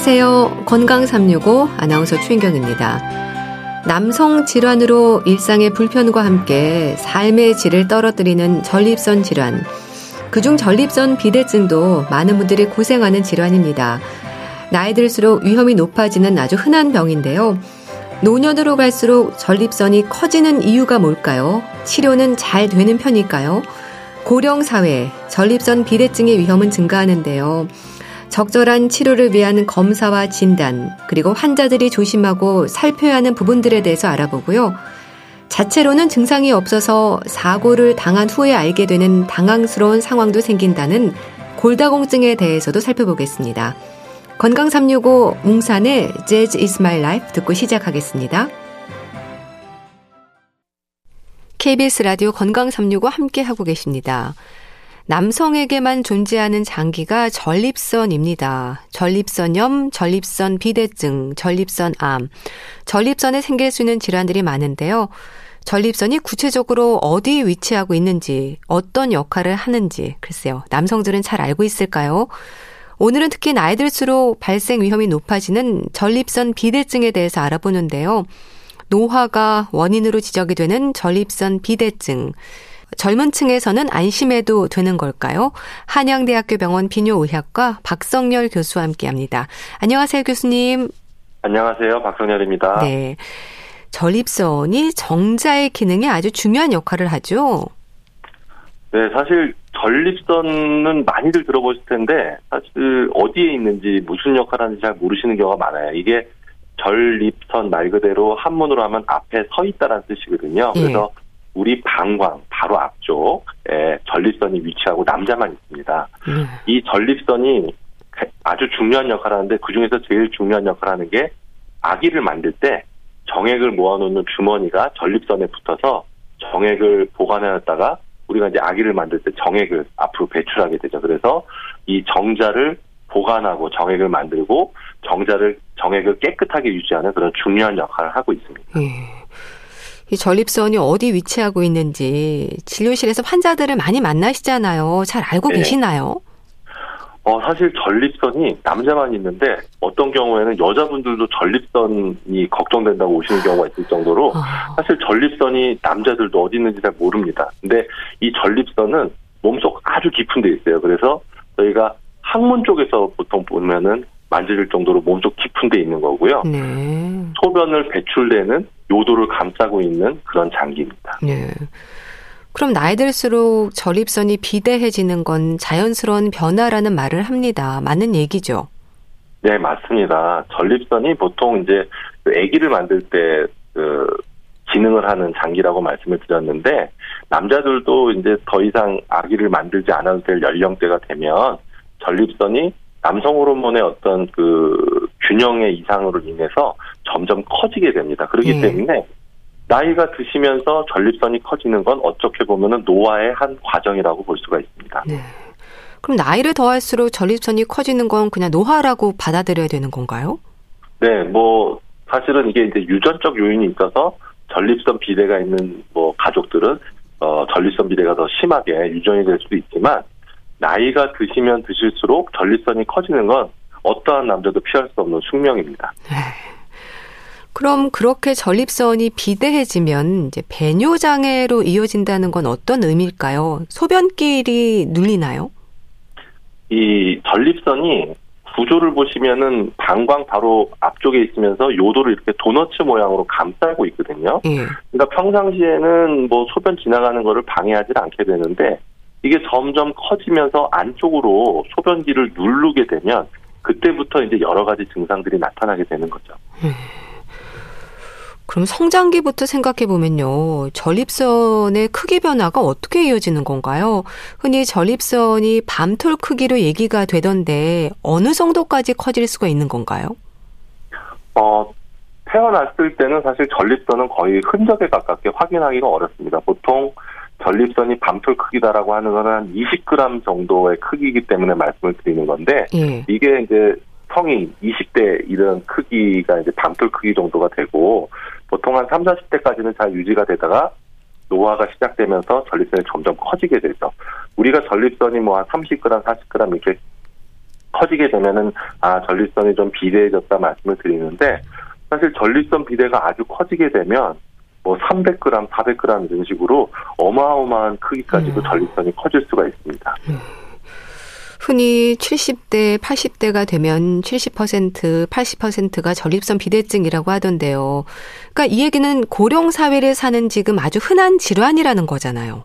안녕하세요. 건강 365 아나운서 추인경입니다. 남성 질환으로 일상의 불편과 함께 삶의 질을 떨어뜨리는 전립선 질환. 그중 전립선 비대증도 많은 분들이 고생하는 질환입니다. 나이 들수록 위험이 높아지는 아주 흔한 병인데요. 노년으로 갈수록 전립선이 커지는 이유가 뭘까요? 치료는 잘 되는 편일까요? 고령 사회, 전립선 비대증의 위험은 증가하는데요. 적절한 치료를 위한 검사와 진단, 그리고 환자들이 조심하고 살펴야 하는 부분들에 대해서 알아보고요. 자체로는 증상이 없어서 사고를 당한 후에 알게 되는 당황스러운 상황도 생긴다는 골다공증에 대해서도 살펴보겠습니다. 건강 365 웅산의 Jazz is my life 듣고 시작하겠습니다. KBS 라디오 건강 365 함께 하고 계십니다. 남성에게만 존재하는 장기가 전립선입니다. 전립선염, 전립선 비대증, 전립선암, 전립선에 생길 수 있는 질환들이 많은데요. 전립선이 구체적으로 어디 위치하고 있는지, 어떤 역할을 하는지, 글쎄요. 남성들은 잘 알고 있을까요? 오늘은 특히 나이 들수록 발생 위험이 높아지는 전립선 비대증에 대해서 알아보는데요. 노화가 원인으로 지적이 되는 전립선 비대증. 젊은 층에서는 안심해도 되는 걸까요? 한양대학교 병원 비뇨의학과 박성열 교수와 함께 합니다. 안녕하세요, 교수님. 안녕하세요. 박성열입니다. 네. 전립선이 정자의 기능에 아주 중요한 역할을 하죠. 네, 사실 전립선은 많이들 들어보실 텐데 사실 어디에 있는지 무슨 역할을 하는지 잘 모르시는 경우가 많아요. 이게 전립선 말 그대로 한문으로 하면 앞에 서 있다라는 뜻이거든요. 예. 그래서 우리 방광 바로 앞쪽에 전립선이 위치하고 남자만 있습니다. 음. 이 전립선이 아주 중요한 역할을 하는데 그 중에서 제일 중요한 역할을 하는 게 아기를 만들 때 정액을 모아놓는 주머니가 전립선에 붙어서 정액을 보관해놨다가 우리가 이제 아기를 만들 때 정액을 앞으로 배출하게 되죠. 그래서 이 정자를 보관하고 정액을 만들고 정자를 정액을 깨끗하게 유지하는 그런 중요한 역할을 하고 있습니다. 예. 이 전립선이 어디 위치하고 있는지 진료실에서 환자들을 많이 만나시잖아요. 잘 알고 네. 계시나요? 어, 사실 전립선이 남자만 있는데 어떤 경우에는 여자분들도 전립선이 걱정된다고 오시는 경우가 있을 정도로 아. 사실 전립선이 남자들도 어디 있는지 잘 모릅니다. 근데 이 전립선은 몸속 아주 깊은 데 있어요. 그래서 저희가 항문 쪽에서 보통 보면은 만질 정도로 몸속 깊은 데 있는 거고요. 네. 소변을 배출되는 요도를 감싸고 있는 그런 장기입니다. 네. 그럼 나이 들수록 전립선이 비대해지는 건 자연스러운 변화라는 말을 합니다. 맞는 얘기죠? 네, 맞습니다. 전립선이 보통 이제 그 아기를 만들 때 그 기능을 하는 장기라고 말씀을 드렸는데 남자들도 이제 더 이상 아기를 만들지 않아도 될 연령대가 되면 전립선이 남성 호르몬의 어떤 그 균형의 이상으로 인해서 점점 커지게 됩니다. 그렇기 네. 때문에 나이가 드시면서 전립선이 커지는 건 어떻게 보면은 노화의 한 과정이라고 볼 수가 있습니다. 네. 그럼 나이를 더할수록 전립선이 커지는 건 그냥 노화라고 받아들여야 되는 건가요? 네, 뭐 사실은 이게 이제 유전적 요인이 있어서 전립선 비대가 있는 뭐 가족들은 어 전립선 비대가 더 심하게 유전이 될 수도 있지만 나이가 드시면 드실수록 전립선이 커지는 건 어떠한 남자도 피할 수 없는 숙명입니다. 네. 그럼 그렇게 전립선이 비대해지면 이제 배뇨 장애로 이어진다는 건 어떤 의미일까요? 소변길이 눌리나요? 이 전립선이 구조를 보시면은 방광 바로 앞쪽에 있으면서 요도를 이렇게 도너츠 모양으로 감싸고 있거든요. 예. 그러니까 평상시에는 뭐 소변 지나가는 거를 방해하지 않게 되는데 이게 점점 커지면서 안쪽으로 소변기를 누르게 되면 그때부터 이제 여러 가지 증상들이 나타나게 되는 거죠. 예. 그럼 성장기부터 생각해 보면요. 전립선의 크기 변화가 어떻게 이어지는 건가요? 흔히 전립선이 밤톨 크기로 얘기가 되던데 어느 정도까지 커질 수가 있는 건가요? 어, 태어났을 때는 사실 전립선은 거의 흔적에 가깝게 확인하기가 어렵습니다. 보통 전립선이 밤톨 크기다라고 하는 건 한 20g 정도의 크기이기 때문에 말씀을 드리는 건데 예. 이게 이제 성인 20대 이런 크기가 이제 밤톨 크기 정도가 되고 보통 한 3, 40대까지는 잘 유지가 되다가 노화가 시작되면서 전립선이 점점 커지게 되죠. 우리가 전립선이 뭐 한 30g, 40g 이렇게 커지게 되면은 아 전립선이 좀 비대해졌다 말씀을 드리는데 사실 전립선 비대가 아주 커지게 되면 뭐 300g, 400g 이런 식으로 어마어마한 크기까지도 음. 전립선이 커질 수가 있습니다. 음. 흔히 70대, 80대가 되면 70%, 80%가 전립선 비대증이라고 하던데요. 그러니까 이 얘기는 고령 사회를 사는 지금 아주 흔한 질환이라는 거잖아요.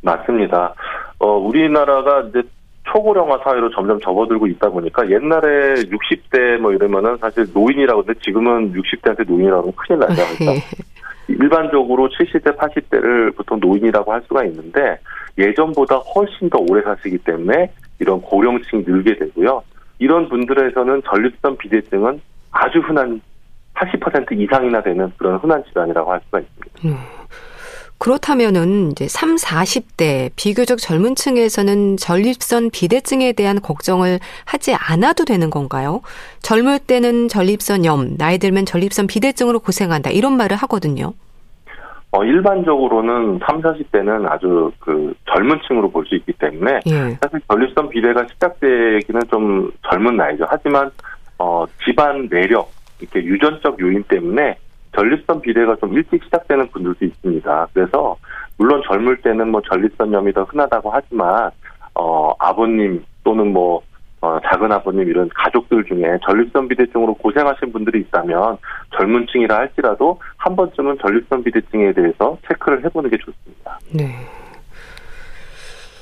맞습니다. 어, 우리나라가 이제 초고령화 사회로 점점 접어들고 있다 보니까 옛날에 60대 뭐 이러면은 사실 노인이라고 근데 지금은 60대한테 노인이라고 하면 큰일 않습니까? 네. 일반적으로 70대, 80대를 보통 노인이라고 할 수가 있는데 예전보다 훨씬 더 오래 사시기 때문에 이런 고령층이 늘게 되고요. 이런 분들에서는 전립선 비대증은 아주 흔한 80% 이상이나 되는 그런 흔한 질환이라고 할 수가 있습니다. 음. 그렇다면은 이제 3, 40대 비교적 젊은 층에서는 전립선 비대증에 대한 걱정을 하지 않아도 되는 건가요? 젊을 때는 전립선염, 나이 들면 전립선 비대증으로 고생한다 이런 말을 하거든요. 어, 일반적으로는 3, 40대는 아주 그 젊은 층으로 볼 수 있기 때문에 예. 사실 전립선 비대가 시작되기는 좀 젊은 나이죠. 하지만 어, 집안 내력, 이렇게 유전적 요인 때문에 전립선 비대가 좀 일찍 시작되는 분들도 있습니다. 그래서 물론 젊을 때는 뭐 전립선염이 더 흔하다고 하지만 어 아버님 또는 뭐 어, 작은 아버님 이런 가족들 중에 전립선 비대증으로 고생하신 분들이 있다면 젊은 층이라 할지라도 한 번쯤은 전립선 비대증에 대해서 체크를 해보는 게 좋습니다. 네.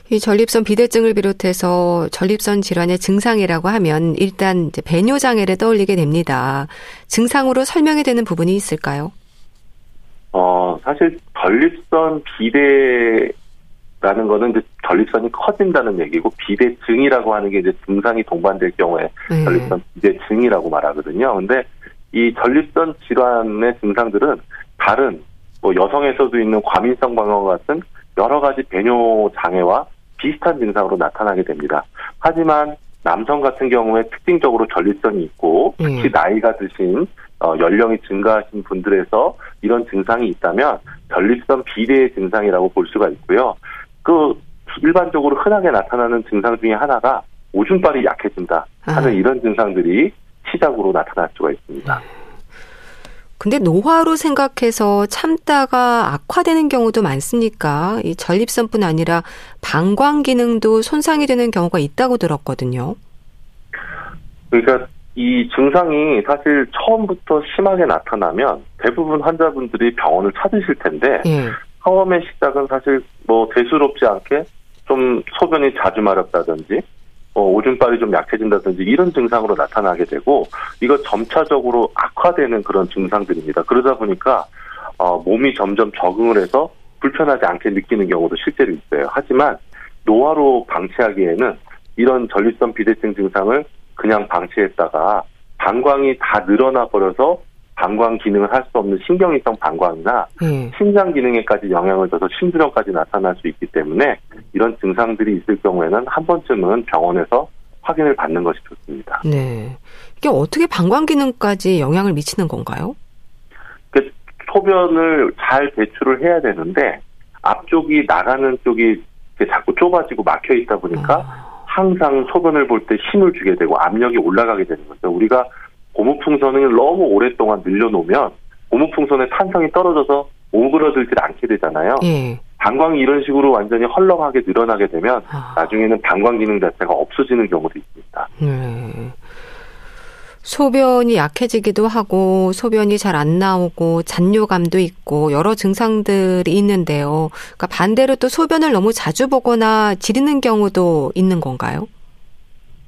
이 전립선 비대증을 비롯해서 전립선 질환의 증상이라고 하면 일단 배뇨 장애를 떠올리게 됩니다. 증상으로 설명이 되는 부분이 있을까요? 어, 사실 전립선 비대 라는 거는 이제 전립선이 커진다는 얘기고 비대증이라고 하는 게 이제 증상이 동반될 경우에 네. 전립선 비대증이라고 말하거든요. 근데 이 전립선 질환의 증상들은 다른 뭐 여성에서도 있는 과민성 방광 같은 여러 가지 배뇨 장애와 비슷한 증상으로 나타나게 됩니다. 하지만 남성 같은 경우에 특징적으로 전립선이 있고 특히 음. 나이가 드신 어, 연령이 증가하신 분들에서 이런 증상이 있다면 전립선 비대의 증상이라고 볼 수가 있고요. 그 일반적으로 흔하게 나타나는 증상 중에 하나가 오줌발이 약해진다 하는 아. 이런 증상들이 시작으로 나타날 수가 있습니다. 근데 노화로 생각해서 참다가 악화되는 경우도 많습니까? 이 전립선뿐 아니라 방광 기능도 손상이 되는 경우가 있다고 들었거든요. 그러니까 이 증상이 사실 처음부터 심하게 나타나면 대부분 환자분들이 병원을 찾으실 텐데 예. 처음의 시작은 사실 뭐 대수롭지 않게 좀 소변이 자주 마렵다든지 어, 오줌발이 좀 약해진다든지 이런 증상으로 나타나게 되고 이거 점차적으로 악화되는 그런 증상들입니다. 그러다 보니까 어, 몸이 점점 적응을 해서 불편하지 않게 느끼는 경우도 실제로 있어요. 하지만 노화로 방치하기에는 이런 전립선 비대증 증상을 그냥 방치했다가 방광이 다 늘어나 버려서 방광 기능을 할 수 없는 신경이성 방광이나 음. 심장 기능에까지 영향을 줘서 심두령까지 나타날 수 있기 때문에 이런 증상들이 있을 경우에는 한 번쯤은 병원에서 확인을 받는 것이 좋습니다. 네. 이게 어떻게 방광 기능까지 영향을 미치는 건가요? 그 소변을 잘 배출을 해야 되는데 앞쪽이 나가는 쪽이 자꾸 좁아지고 막혀 있다 보니까 아. 항상 소변을 볼 때 힘을 주게 되고 압력이 올라가게 되는 거죠. 우리가 고무풍선을 너무 오랫동안 늘려놓으면 고무풍선의 탄성이 떨어져서 오그러들지 않게 되잖아요. 예. 방광이 이런 식으로 완전히 헐렁하게 늘어나게 되면 아. 나중에는 방광 기능 자체가 없어지는 경우도 있습니다. 네. 소변이 약해지기도 하고 소변이 잘 안 나오고 잔뇨감도 있고 여러 증상들이 있는데요. 그러니까 반대로 또 소변을 너무 자주 보거나 지르는 경우도 있는 건가요?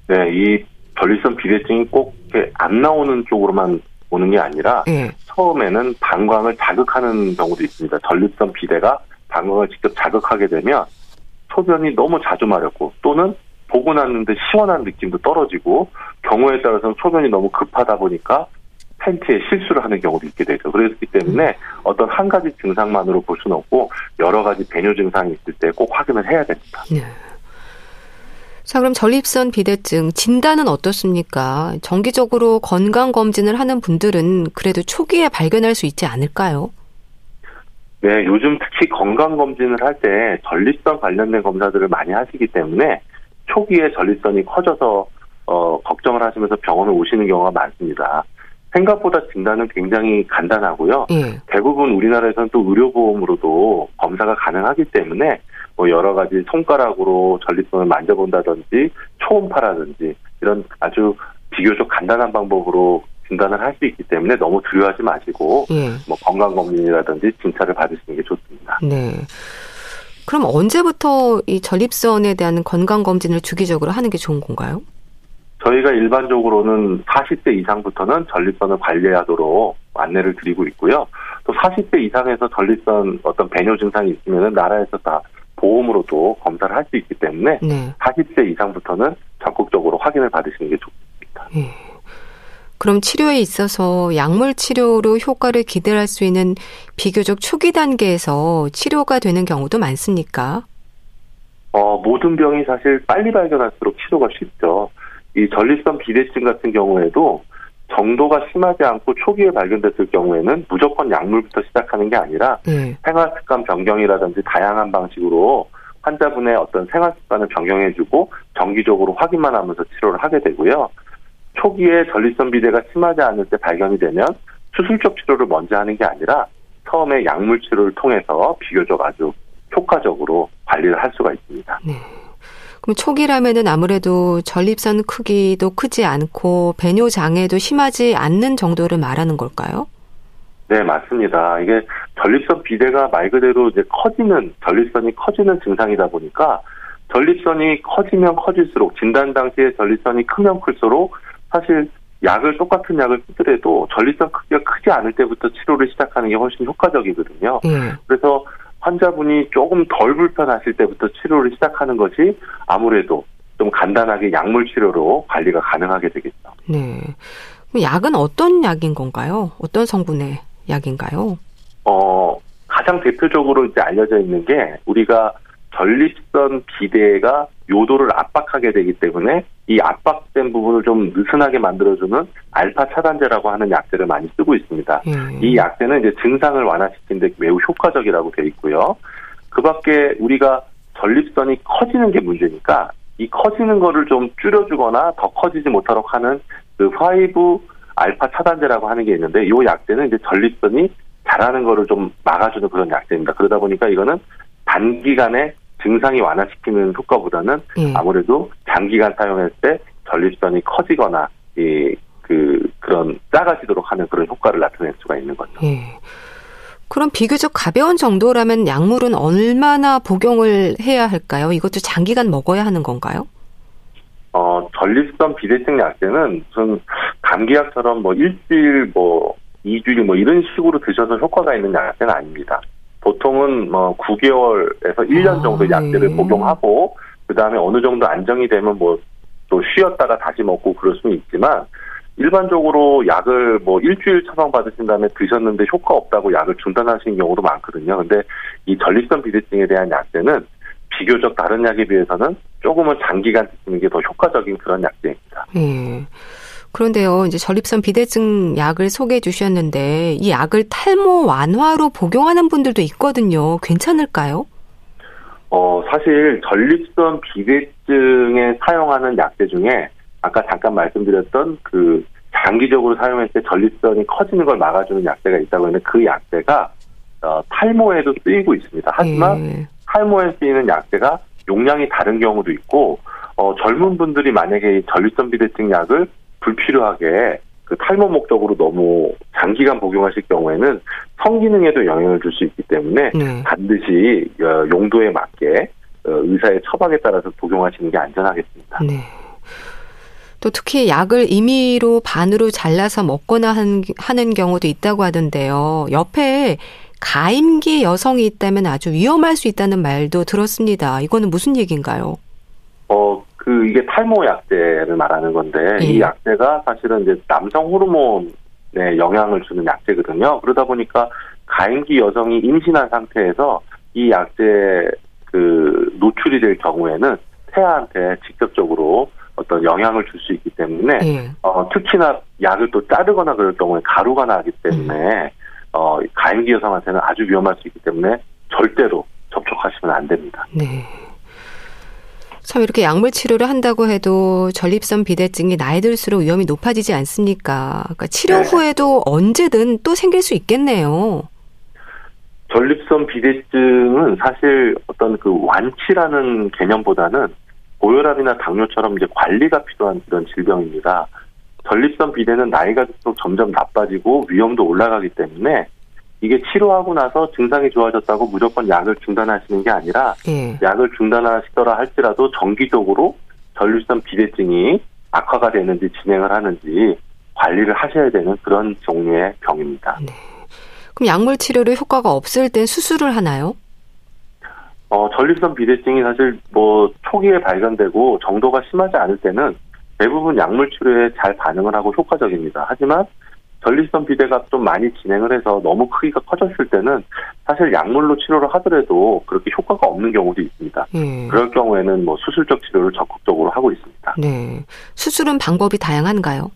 네, 이 전립선 비대증이 꼭 안 나오는 쪽으로만 오는 게 아니라 네. 처음에는 방광을 자극하는 경우도 있습니다. 전립선 비대가 방광을 직접 자극하게 되면 소변이 너무 자주 마렵고 또는 보고 났는데 시원한 느낌도 떨어지고 경우에 따라서는 소변이 너무 급하다 보니까 팬티에 실수를 하는 경우도 있게 되죠. 그렇기 때문에 음. 어떤 한 가지 증상만으로 볼 수는 없고 여러 가지 배뇨 증상이 있을 때 꼭 확인을 해야 됩니다. 네. 자, 그럼 전립선 비대증 진단은 어떻습니까? 정기적으로 건강 검진을 하는 분들은 그래도 초기에 발견할 수 있지 않을까요? 네, 요즘 특히 건강 검진을 할 때 전립선 관련된 검사들을 많이 하시기 때문에 초기에 전립선이 커져서 어, 걱정을 하시면서 병원에 오시는 경우가 많습니다. 생각보다 진단은 굉장히 간단하고요. 예. 대부분 우리나라에서는 또 의료보험으로도 검사가 가능하기 때문에 뭐 여러 가지 손가락으로 전립선을 만져본다든지 초음파라든지 이런 아주 비교적 간단한 방법으로 진단을 할 수 있기 때문에 너무 두려워하지 마시고 예. 뭐 건강 검진이라든지 진찰을 받으시는 게 좋습니다. 네. 그럼 언제부터 이 전립선에 대한 건강 검진을 주기적으로 하는 게 좋은 건가요? 저희가 일반적으로는 40대 이상부터는 전립선을 관리하도록 안내를 드리고 있고요. 또 40대 이상에서 전립선 어떤 배뇨 증상이 있으면 나라에서 다 보험으로도 검사를 할 수 있기 때문에 네. 40대 이상부터는 적극적으로 확인을 받으시는 게 좋습니다. 예. 그럼 치료에 있어서 약물 치료로 효과를 기대할 수 있는 비교적 초기 단계에서 치료가 되는 경우도 많습니까? 어, 모든 병이 사실 빨리 발견할수록 치료가 쉽죠. 이 전립선 비대증 같은 경우에도 정도가 심하지 않고 초기에 발견됐을 경우에는 무조건 약물부터 시작하는 게 아니라 예. 생활 습관 변경이라든지 다양한 방식으로 환자분의 어떤 생활 습관을 변경해주고 정기적으로 확인만 하면서 치료를 하게 되고요. 초기에 전립선 비대가 심하지 않을 때 발견이 되면 수술적 치료를 먼저 하는 게 아니라 처음에 약물 치료를 통해서 비교적 아주 효과적으로 관리를 할 수가 있습니다. 그럼 초기라면은 아무래도 전립선 크기도 크지 않고 배뇨 장애도 심하지 않는 정도를 말하는 걸까요? 네, 맞습니다. 이게 전립선 비대가 말 그대로 이제 커지는, 전립선이 커지는 증상이다 보니까 전립선이 커지면 커질수록 진단 당시에 전립선이 크면 클수록 사실 약을 똑같은 약을 쓰더라도 전립선 크기가 크지 않을 때부터 치료를 시작하는 게 훨씬 효과적이거든요. 예. 그래서 환자분이 조금 덜 불편하실 때부터 치료를 시작하는 것이 아무래도 좀 간단하게 약물 치료로 관리가 가능하게 되겠죠. 네. 그럼 약은 어떤 약인 건가요? 어떤 성분의 약인가요? 어, 가장 대표적으로 이제 알려져 있는 게 우리가 전립선 비대가 요도를 압박하게 되기 때문에 이 압박된 부분을 좀 느슨하게 만들어주는 알파 차단제라고 하는 약제를 많이 쓰고 있습니다. 예. 이 약제는 이제 증상을 완화시키는 데 매우 효과적이라고 되어 있고요. 그 밖에 우리가 전립선이 커지는 게 문제니까 이 커지는 거를 좀 줄여주거나 더 커지지 못하도록 하는 그 화이브 알파 차단제라고 하는 게 있는데 이 약제는 이제 전립선이 자라는 거를 좀 막아주는 그런 약제입니다. 그러다 보니까 이거는 단기간에 증상이 완화시키는 효과보다는 예. 아무래도 장기간 사용할 때 전립선이 커지거나 이 그 그런 작아지도록 하는 그런 효과를 나타낼 수가 있는 거죠. 예. 그럼 비교적 가벼운 정도라면 약물은 얼마나 복용을 해야 할까요? 이것도 장기간 먹어야 하는 건가요? 어 전립선 비대증 약제는 무슨 감기약처럼 뭐 일주일 뭐 이주일 뭐 이런 식으로 드셔서 효과가 있는 약제는 아닙니다. 보통은 뭐 9개월에서 1년 아, 정도 약제를 네. 복용하고 그 다음에 어느 정도 안정이 되면 뭐 또 쉬었다가 다시 먹고 그럴 수는 있지만 일반적으로 약을 뭐 일주일 처방 받으신 다음에 드셨는데 효과 없다고 약을 중단하시는 경우도 많거든요. 근데 이 전립선 비대증에 대한 약제는 비교적 다른 약에 비해서는 조금은 장기간 드시는 게 더 효과적인 그런 약제입니다. 예. 그런데요, 이제 전립선 비대증 약을 소개해 주셨는데 이 약을 탈모 완화로 복용하는 분들도 있거든요. 괜찮을까요? 어, 사실 전립선 비대증에 사용하는 약제 중에 아까 잠깐 말씀드렸던 그 장기적으로 사용할 때 전립선이 커지는 걸 막아주는 약제가 있다고 했는데 그 약제가 어, 탈모에도 쓰이고 있습니다. 하지만 예. 탈모에 쓰이는 약제가 용량이 다른 경우도 있고 어, 젊은 분들이 만약에 이 전립선 비대증 약을 불필요하게 그 탈모 목적으로 너무 장기간 복용하실 경우에는 성기능에도 영향을 줄 수 있기 때문에 네. 반드시 어, 용도에 맞게 어, 의사의 처방에 따라서 복용하시는 게 안전하겠습니다. 네. 또 특히 약을 임의로 반으로 잘라서 먹거나 한- 하는 경우도 있다고 하던데요. 옆에 가임기 여성이 있다면 아주 위험할 수 있다는 말도 들었습니다. 이거는 무슨 얘기인가요? 어, 그 이게 탈모 약제를 말하는 건데 예. 이 약제가 사실은 이제 남성 호르몬에 영향을 주는 약제거든요. 그러다 보니까 가임기 여성이 임신한 상태에서 이 약제 그 노출이 될 경우에는 태아한테 직접적으로 어떤 영향을 줄 수 있기 때문에 예. 어, 특히나 약을 또 자르거나 그럴 경우에 가루가 나기 때문에 어, 가임기 여성한테는 아주 위험할 수 있기 때문에 절대로 접촉하시면 안 됩니다. 네. 참 이렇게 약물 치료를 한다고 해도 전립선 비대증이 나이 들수록 위험이 높아지지 않습니까? 그러니까 치료 네. 후에도 언제든 또 생길 수 있겠네요. 전립선 비대증은 사실 어떤 그 완치라는 개념보다는 고혈압이나 당뇨처럼 이제 관리가 필요한 그런 질병입니다. 전립선 비대는 나이가 들수록 점점 나빠지고 위험도 올라가기 때문에 이게 치료하고 나서 증상이 좋아졌다고 무조건 약을 중단하시는 게 아니라 예. 약을 중단하시더라 할지라도 정기적으로 전립선 비대증이 악화가 되는지 진행을 하는지 관리를 하셔야 되는 그런 종류의 병입니다. 네. 그럼 약물 치료로 효과가 없을 땐 수술을 하나요? 어, 전립선 비대증이 사실 뭐 초기에 발견되고 정도가 심하지 않을 때는 대부분 약물 치료에 잘 반응을 하고 효과적입니다. 하지만 전립선 비대가 좀 많이 진행을 해서 너무 크기가 커졌을 때는 사실 약물로 치료를 하더라도 그렇게 효과가 없는 경우도 있습니다. 네. 그럴 경우에는 뭐 수술적 치료를 적극적으로 하고 있습니다. 네. 수술은 방법이 다양한가요?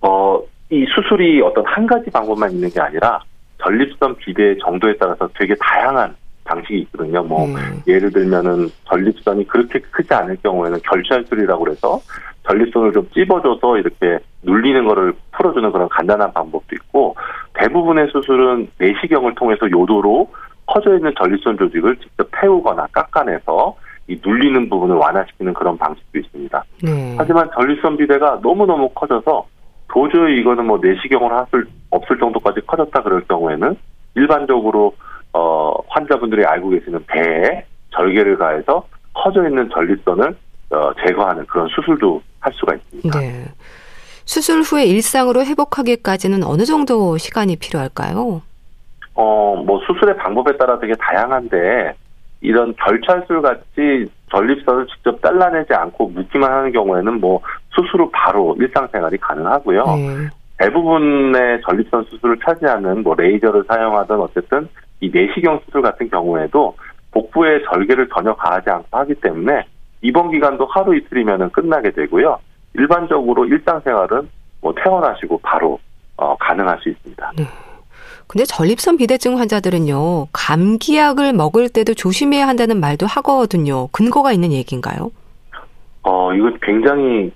어, 이 수술이 어떤 한 가지 방법만 있는 게 아니라 전립선 비대 정도에 따라서 되게 다양한 방식이 있거든요. 뭐 음. 예를 들면은 전립선이 그렇게 크지 않을 경우에는 결찰술이라고 그래서 전립선을 좀 찝어줘서 이렇게 눌리는 거를 풀어주는 그런 간단한 방법도 있고 대부분의 수술은 내시경을 통해서 요도로 커져 있는 전립선 조직을 직접 태우거나 깎아내서 이 눌리는 부분을 완화시키는 그런 방식도 있습니다. 네. 하지만 전립선 비대가 너무너무 커져서 도저히 이거는 뭐 내시경을 할수 없을 정도까지 커졌다 그럴 경우에는 일반적으로 어 환자분들이 알고 계시는 배에 절개를 가해서 커져 있는 전립선을 어, 제거하는 그런 수술도 할 수가 있습니다. 네. 수술 후에 일상으로 회복하기까지는 어느 정도 시간이 필요할까요? 어, 뭐 수술의 방법에 따라 되게 다양한데 이런 결찰술 같이 전립선을 직접 잘라내지 않고 묶기만 하는 경우에는 뭐 수술 후 바로 일상생활이 가능하고요. 네. 대부분의 전립선 수술을 차지하는 뭐 레이저를 사용하든 어쨌든 이 내시경 수술 같은 경우에도 복부에 절개를 전혀 가하지 않고 하기 때문에 입원 기간도 하루 이틀이면 끝나게 되고요. 일반적으로 일상생활은 뭐 퇴원하시고 바로 어, 가능할 수 있습니다. 네. 근데 전립선 비대증 환자들은요, 감기약을 먹을 때도 조심해야 한다는 말도 하거든요. 근거가 있는 얘기인가요? 어, 이건 굉장히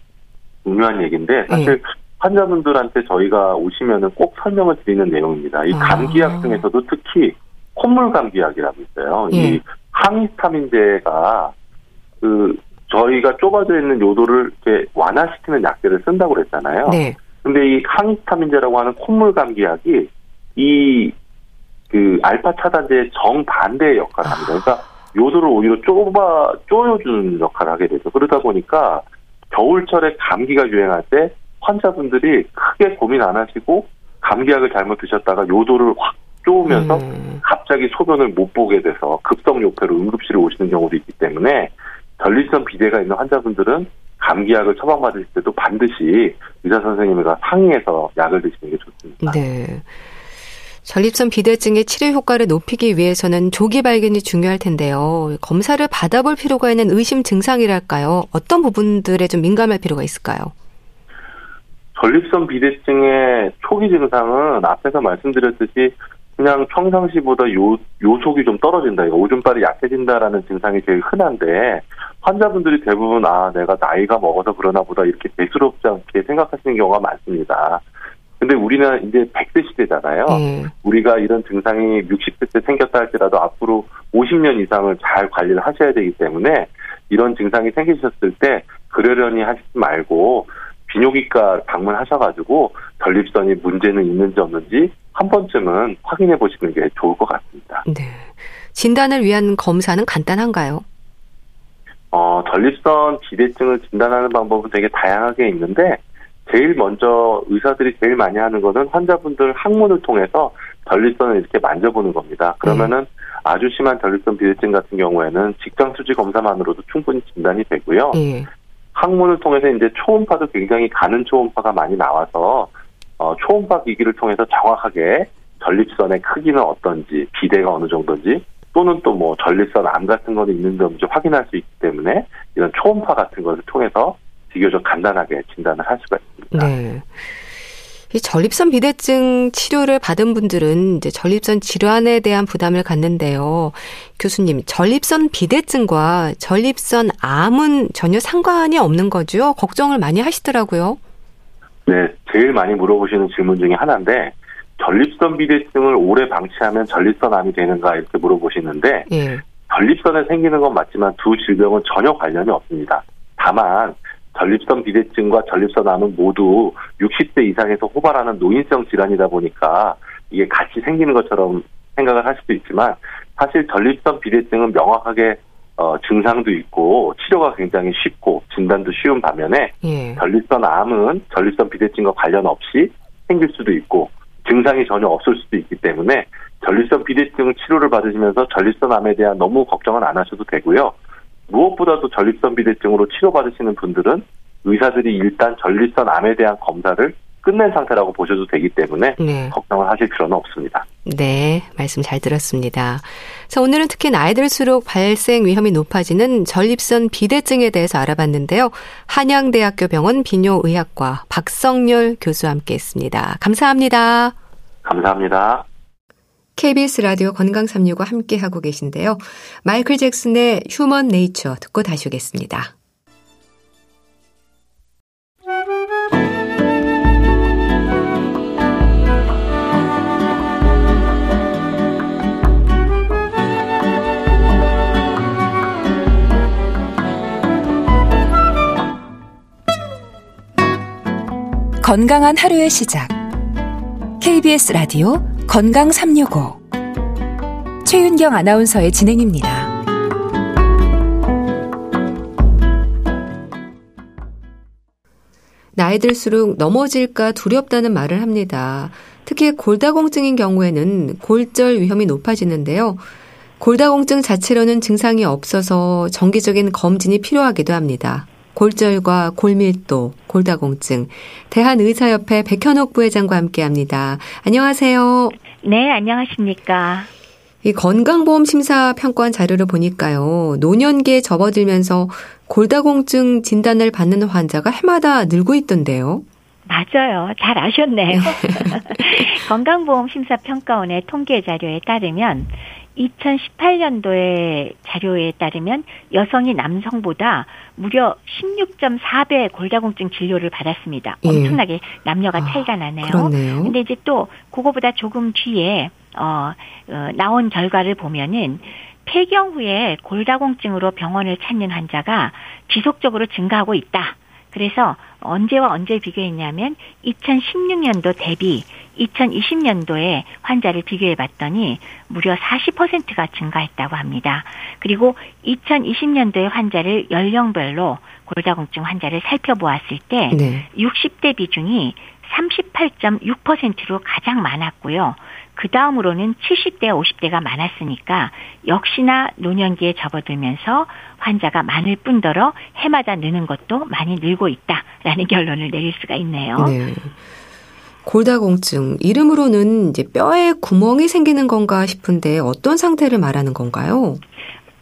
중요한 얘기인데, 사실 네. 환자분들한테 저희가 오시면은 꼭 설명을 드리는 내용입니다. 이 아. 감기약 아. 중에서도 특히 콧물 감기약이라고 있어요. 네. 이 예. 항히스타민제가 그 저희가 좁아져 있는 요도를 이렇게 완화시키는 약들을 쓴다고 그랬잖아요. 네. 근데 이 항히스타민제라고 하는 콧물 감기약이 이 그 알파 차단제의 정반대의 역할을 합니다. 그러니까 요도를 오히려 좁아 쪼여주는 역할을 하게 되죠. 그러다 보니까 겨울철에 감기가 유행할 때 환자분들이 크게 고민 안 하시고 감기약을 잘못 드셨다가 요도를 확 쪼으면서 음. 갑자기 소변을 못 보게 돼서 급성 요폐로 응급실에 오시는 경우도 있기 때문에 전립선 비대가 있는 환자분들은 감기약을 처방받으실 때도 반드시 의사 선생님과 상의해서 약을 드시는 게 좋습니다. 네. 전립선 비대증의 치료 효과를 높이기 위해서는 조기 발견이 중요할 텐데요. 검사를 받아볼 필요가 있는 의심 증상이랄까요? 어떤 부분들에 좀 민감할 필요가 있을까요? 전립선 비대증의 초기 증상은 앞에서 말씀드렸듯이 그냥 평상시보다 요, 요속이 좀 떨어진다, 오줌발이 약해진다라는 증상이 제일 흔한데, 환자분들이 대부분, 아, 내가 나이가 먹어서 그러나 보다 이렇게 대수롭지 않게 생각하시는 경우가 많습니다. 근데 우리는 이제 100세 시대잖아요. 음. 우리가 이런 증상이 60세 때 생겼다 할지라도 앞으로 50년 이상을 잘 관리를 하셔야 되기 때문에 이런 증상이 생기셨을 때 그러려니 하시지 말고 비뇨기과 방문하셔가지고 전립선이 문제는 있는지 없는지 한 번쯤은 확인해 보시는 게 좋을 것 같습니다. 네. 진단을 위한 검사는 간단한가요? 어, 전립선 비대증을 진단하는 방법은 되게 다양하게 있는데 제일 먼저 의사들이 제일 많이 하는 거는 환자분들 항문을 통해서 전립선을 이렇게 만져보는 겁니다. 그러면은 음. 아주 심한 전립선 비대증 같은 경우에는 직장 수지 검사만으로도 충분히 진단이 되고요. 음. 항문을 통해서 이제 초음파도 굉장히 가는 초음파가 많이 나와서 어, 초음파 기기를 통해서 정확하게 전립선의 크기는 어떤지, 비대가 어느 정도인지, 또는 또 뭐 전립선 암 같은 거는 있는지 없는지 확인할 수 있기 때문에 이런 초음파 같은 것을 통해서 비교적 간단하게 진단을 할 수가 있습니다. 네. 이 전립선 비대증 치료를 받은 분들은 이제 전립선 질환에 대한 부담을 갖는데요. 교수님, 전립선 비대증과 전립선 암은 전혀 상관이 없는 거죠? 걱정을 많이 하시더라고요. 네, 제일 많이 물어보시는 질문 중에 하나인데 전립선 비대증을 오래 방치하면 전립선 암이 되는가 이렇게 물어보시는데 예. 전립선에 생기는 건 맞지만 두 질병은 전혀 관련이 없습니다. 다만 전립선 비대증과 전립선 암은 모두 60대 이상에서 호발하는 노인성 질환이다 보니까 이게 같이 생기는 것처럼 생각을 할 수도 있지만 사실 전립선 비대증은 명확하게 어, 증상도 있고 치료가 굉장히 쉽고 진단도 쉬운 반면에 예. 전립선 암은 전립선 비대증과 관련 없이 생길 수도 있고 증상이 전혀 없을 수도 있기 때문에 전립선 비대증 치료를 받으시면서 전립선 암에 대한 너무 걱정은 안 하셔도 되고요. 무엇보다도 전립선 비대증으로 치료받으시는 분들은 의사들이 일단 전립선 암에 대한 검사를 끝낸 상태라고 보셔도 되기 때문에 네. 걱정을 하실 필요는 없습니다. 네, 말씀 잘 들었습니다. 자, 오늘은 특히 나이 들수록 발생 위험이 높아지는 전립선 비대증에 대해서 알아봤는데요. 한양대학교 병원 비뇨의학과 박성열 교수와 함께 했습니다. 감사합니다. 감사합니다. KBS 라디오 건강 365 함께 하고 계신데요. 마이클 잭슨의 휴먼 네이처 듣고 다시 오겠습니다. 건강한 하루의 시작. KBS 라디오 건강 365. 최윤경 아나운서의 진행입니다. 나이 들수록 넘어질까 두렵다는 말을 합니다. 특히 골다공증인 경우에는 골절 위험이 높아지는데요. 골다공증 자체로는 증상이 없어서 정기적인 검진이 필요하기도 합니다. 골절과 골밀도, 골다공증. 대한의사협회 백현옥 부회장과 함께 합니다. 안녕하세요. 네, 안녕하십니까. 이 건강보험 심사 평가원 자료를 보니까요. 노년기에 접어들면서 골다공증 진단을 받는 환자가 해마다 늘고 있던데요. 맞아요. 잘 아셨네요. 건강보험 심사평가원의 통계 자료에 따르면 2018년도의 자료에 따르면 여성이 남성보다 무려 16.4배 골다공증 진료를 받았습니다. 예. 엄청나게 남녀가 아, 차이가 나네요. 그렇네요. 근데 이제 또 그거보다 조금 뒤에 어, 어 나온 결과를 보면은 폐경 후에 골다공증으로 병원을 찾는 환자가 지속적으로 증가하고 있다. 그래서 언제와 언제 비교했냐면 2016년도 대비 2020년도에 환자를 비교해 봤더니 무려 40%가 증가했다고 합니다. 그리고 2020년도에 환자를 연령별로 골다공증 환자를 살펴보았을 때 네. 60대 비중이 38.6%로 가장 많았고요. 그 다음으로는 70대, 50대가 많았으니까 역시나 노년기에 접어들면서 환자가 많을 뿐더러 해마다 느는 것도 많이 늘고 있다라는 결론을 내릴 수가 있네요. 네. 골다공증 이름으로는 이제 뼈에 구멍이 생기는 건가 싶은데 어떤 상태를 말하는 건가요?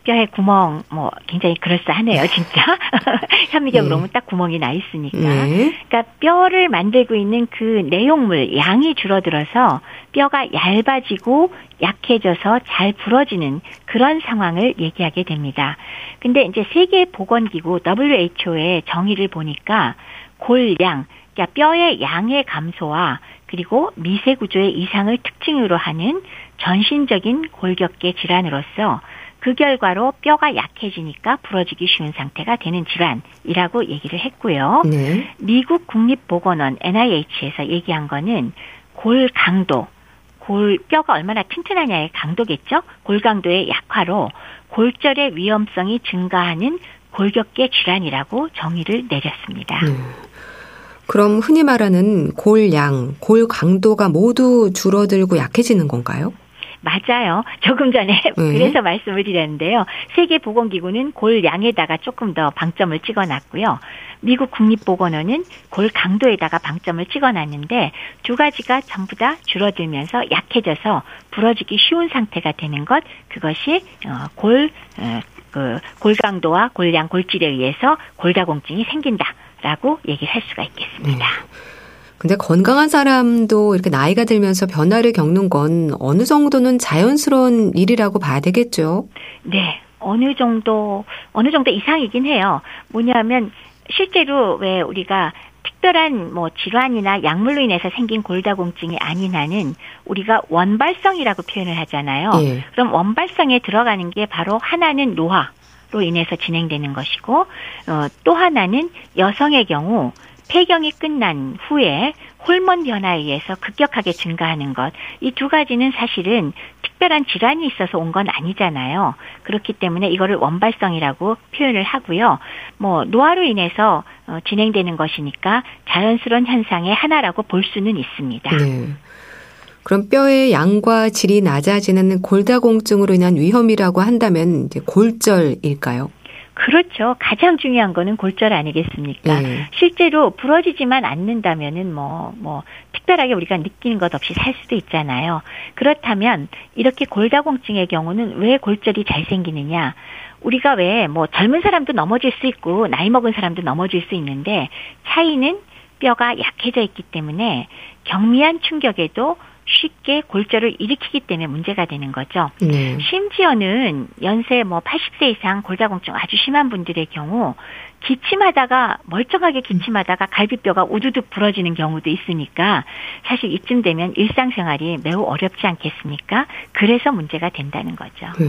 뼈에 구멍 뭐 굉장히 그럴싸하네요, 진짜. 현미경으로 보면 네. 딱 구멍이 나 있으니까. 네. 그러니까 뼈를 만들고 있는 그 내용물 양이 줄어들어서 뼈가 얇아지고 약해져서 잘 부러지는 그런 상황을 얘기하게 됩니다. 근데 이제 세계 보건기구 WHO의 정의를 보니까 골양 그러니까 뼈의 양의 감소와 그리고 미세 구조의 이상을 특징으로 하는 전신적인 골격계 질환으로서 그 결과로 뼈가 약해지니까 부러지기 쉬운 상태가 되는 질환이라고 얘기를 했고요. 네. 미국 국립보건원 NIH에서 얘기한 거는 골 강도, 골 뼈가 얼마나 튼튼하냐의 강도겠죠. 골 강도의 약화로 골절의 위험성이 증가하는 골격계 질환이라고 정의를 내렸습니다. 음. 그럼 흔히 말하는 골양, 골 강도가 모두 줄어들고 약해지는 건가요? 맞아요. 조금 전에 음. 그래서 말씀을 드렸는데요. 세계보건기구는 골양에다가 조금 더 방점을 찍어놨고요. 미국 국립보건원은 골 강도에다가 방점을 찍어놨는데 두 가지가 전부 다 줄어들면서 약해져서 부러지기 쉬운 상태가 되는 것 그것이 어, 골 어, 그 골강도와 골양 골질에 의해서 골다공증이 생긴다 라고 얘기를 할 수가 있겠습니다. 네. 근데 건강한 사람도 이렇게 나이가 들면서 변화를 겪는 건 어느 정도는 자연스러운 일이라고 봐야 되겠죠? 네. 어느 정도, 어느 정도 이상이긴 해요. 뭐냐면, 실제로 왜 우리가 특별한 뭐 질환이나 약물로 인해서 생긴 골다공증이 아닌 한은 우리가 원발성이라고 표현을 하잖아요. 예. 그럼 원발성에 들어가는 게 바로 하나는 노화 로 인해서 진행되는 것이고 어, 또 하나는 여성의 경우 폐경이 끝난 후에 호르몬 변화에 의해서 급격하게 증가하는 것. 이 두 가지는 사실은 특별한 질환이 있어서 온 건 아니잖아요. 그렇기 때문에 이거를 원발성이라고 표현을 하고요. 뭐 노화로 인해서 어, 진행되는 것이니까 자연스러운 현상의 하나라고 볼 수는 있습니다. 네. 그럼 뼈의 양과 질이 낮아지는 골다공증으로 인한 위험이라고 한다면 이제 골절일까요? 그렇죠. 가장 중요한 거는 골절 아니겠습니까? 네. 실제로 부러지지만 않는다면은 뭐, 뭐, 특별하게 우리가 느끼는 것 없이 살 수도 있잖아요. 그렇다면 이렇게 골다공증의 경우는 왜 골절이 잘 생기느냐? 우리가 왜 뭐 젊은 사람도 넘어질 수 있고 나이 먹은 사람도 넘어질 수 있는데 차이는 뼈가 약해져 있기 때문에 경미한 충격에도 쉽게 골절을 일으키기 때문에 문제가 되는 거죠. 네. 심지어는 연세 뭐 80세 이상 골다공증 아주 심한 분들의 경우 기침하다가 멀쩡하게 기침하다가 갈비뼈가 우두둑 부러지는 경우도 있으니까 사실 이쯤 되면 일상생활이 매우 어렵지 않겠습니까? 그래서 문제가 된다는 거죠. 네.